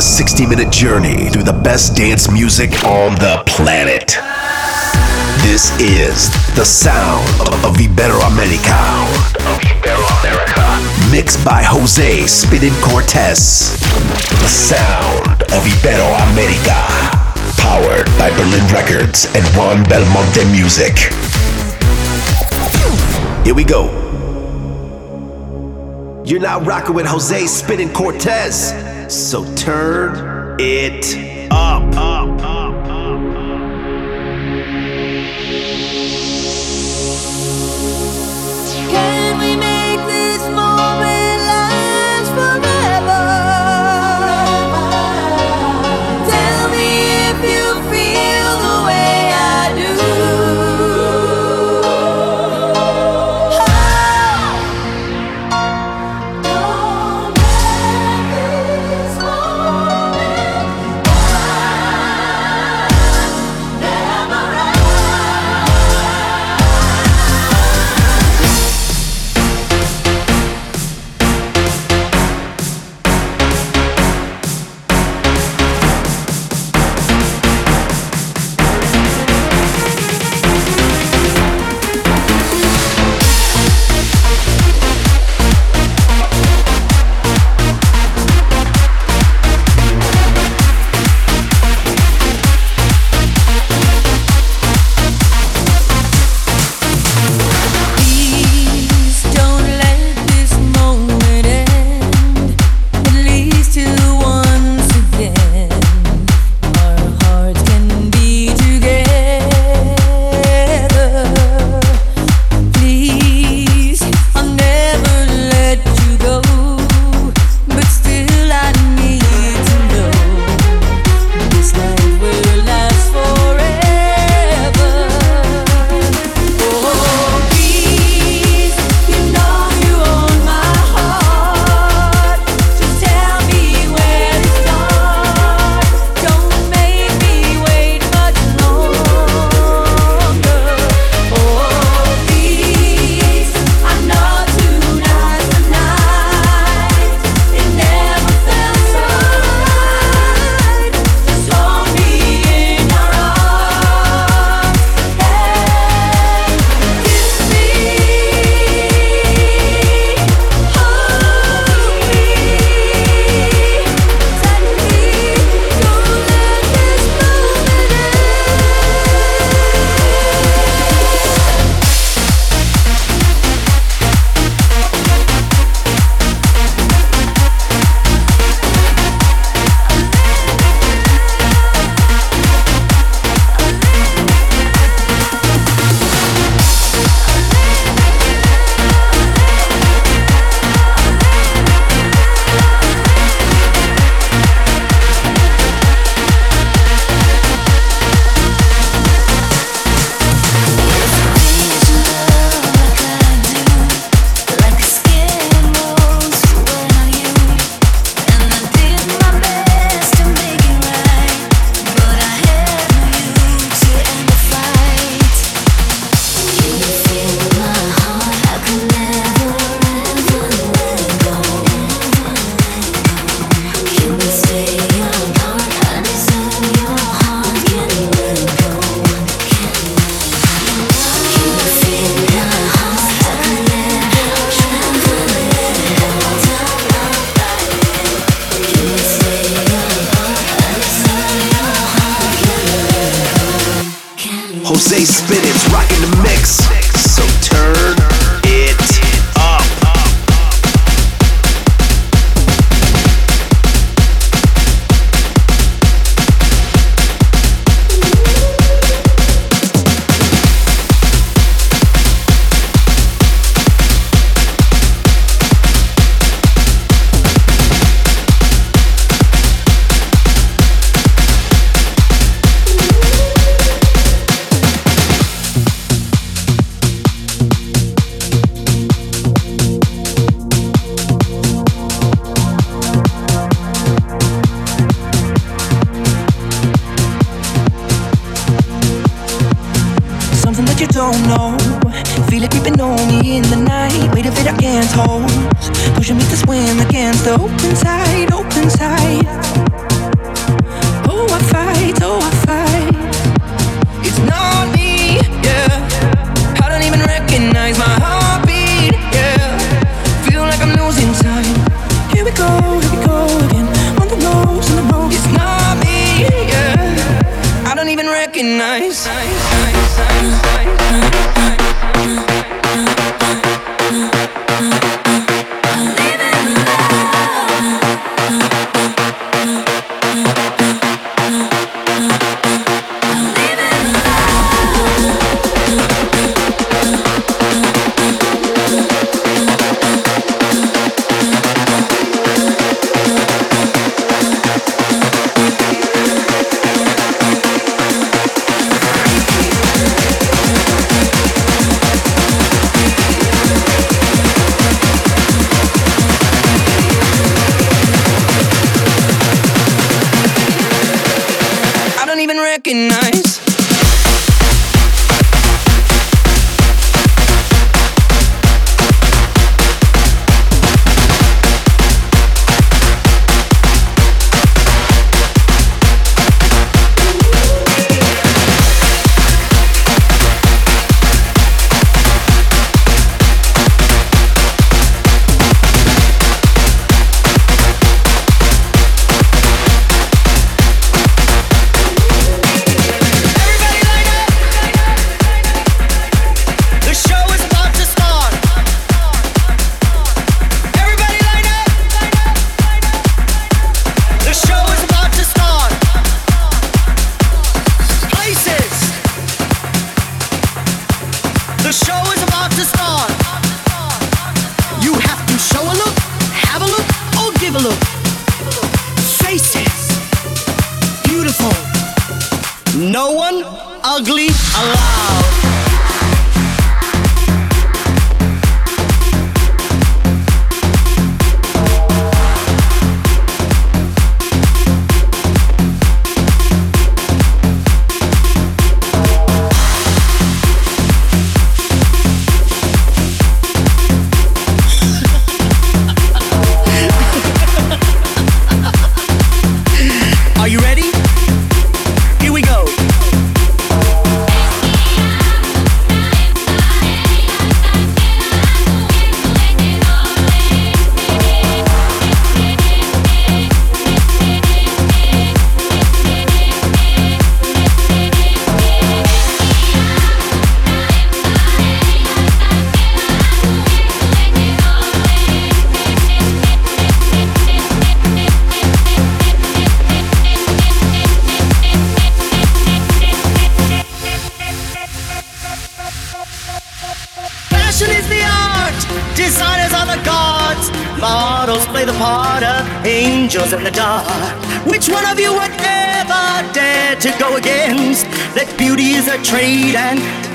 a 60 minute journey through the best dance music on the planet. This is the sound of Iberoamerica. Mixed by Jose Spinning Cortez. The sound of Iberoamerica. Powered by Berlin Records and Juan Belmonte Music. Here we go. You're now rocking with Jose Spinning Cortez. So turn it up. up,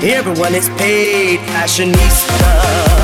everyone is paid. Fashionista.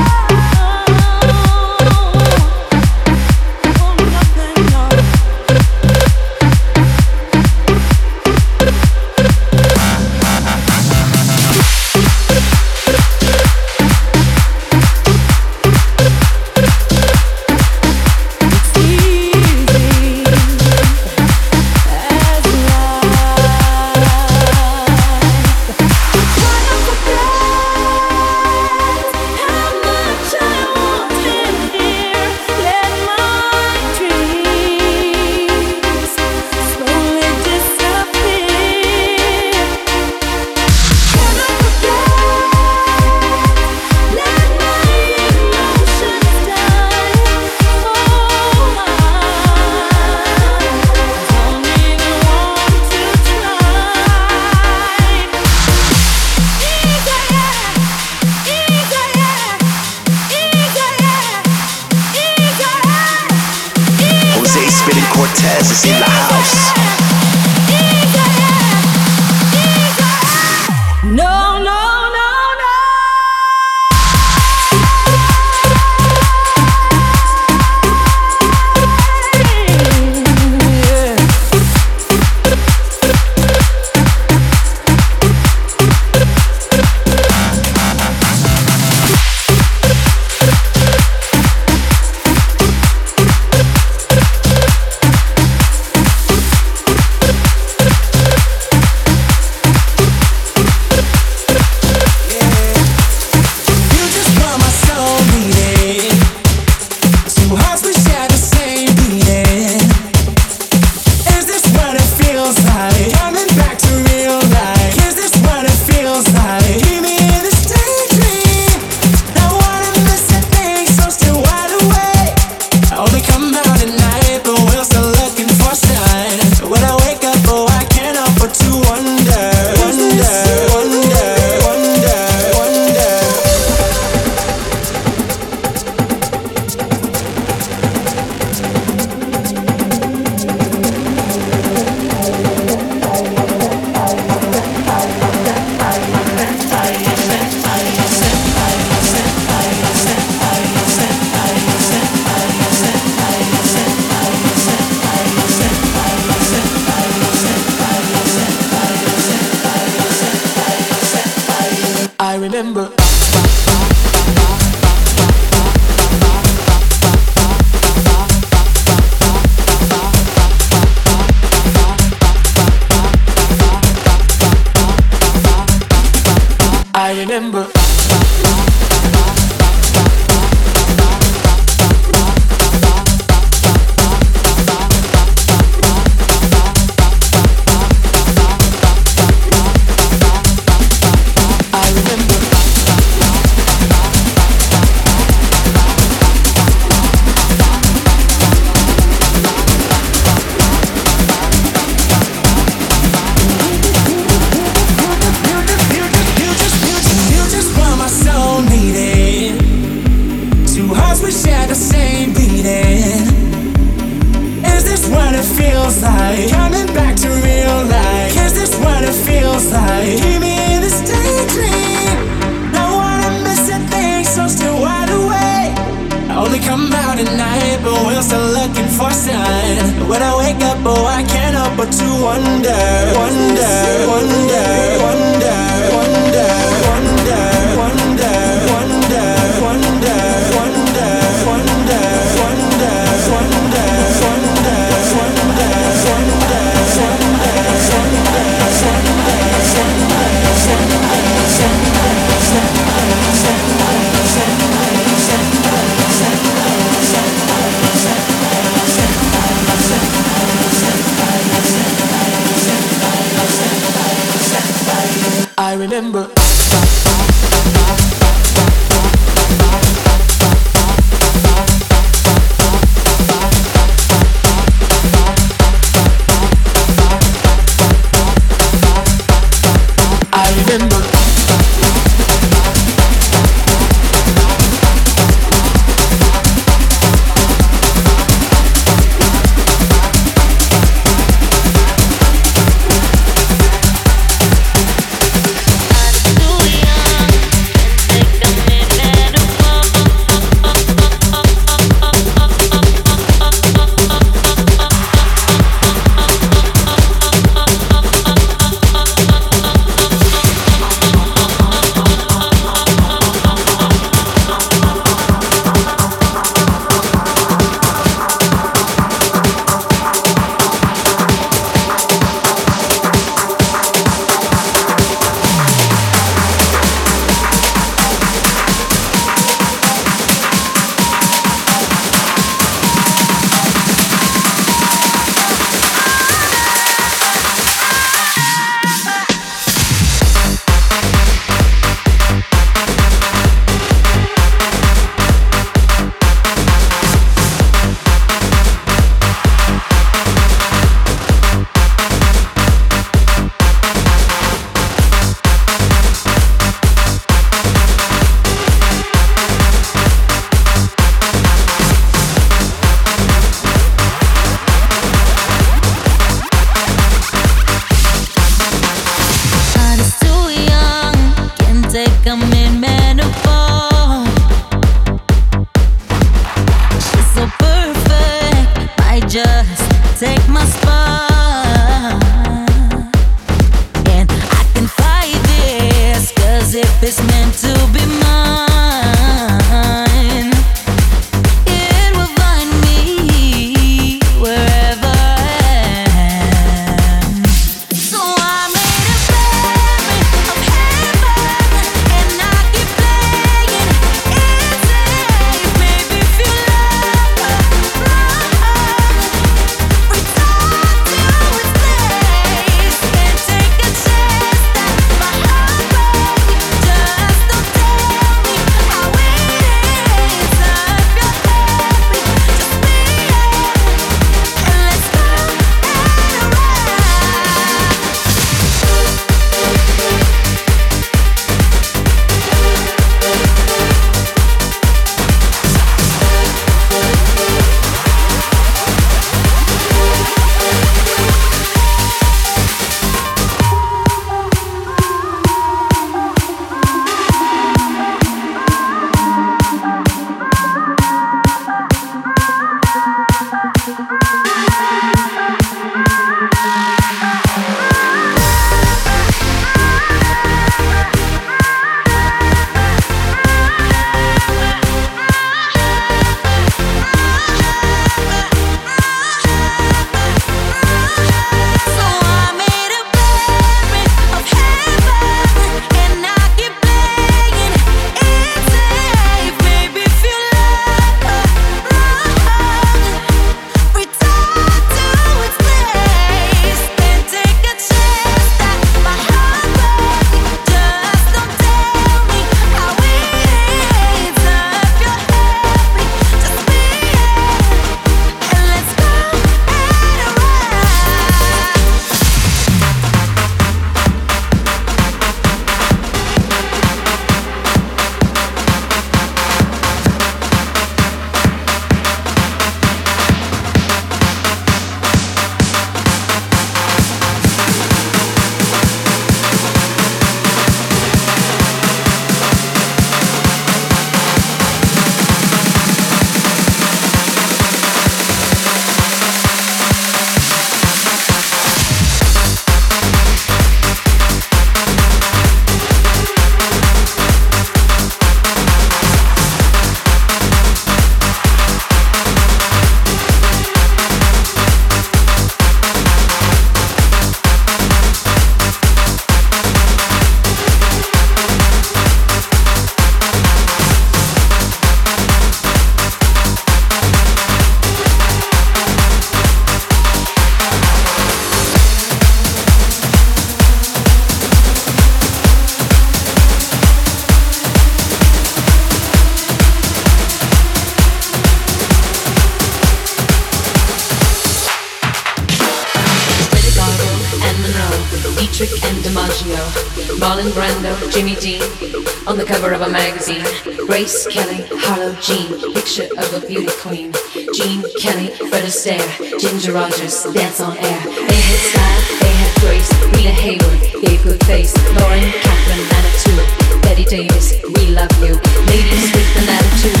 Magazine. Grace Kelly, Harlow Jean, picture of a beauty queen. Gene Kelly, Fred Astaire, Ginger Rogers, dance on air. They had style, they had grace. Rita Hayworth gave good face. Lauren Catherine Manitou, Bette Davis, we love you. Ladies with an attitude,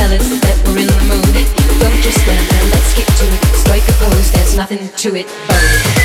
fellas that were in the mood. Don't just stand there, let's get to it. Strike a pose, there's nothing to it.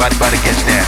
Boom. Everybody gets down.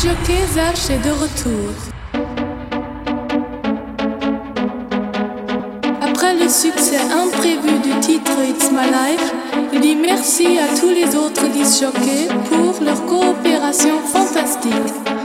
Jockey Zach est de retour. Après le succès imprévu du titre It's My Life, il dit merci à tous les autres disjockeys pour leur coopération fantastique.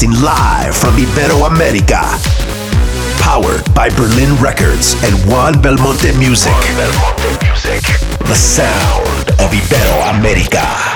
Broadcasting live from Ibero America. Powered by Berlin Records and Juan Belmonte Music. Juan Belmonte Music. The sound of Ibero America.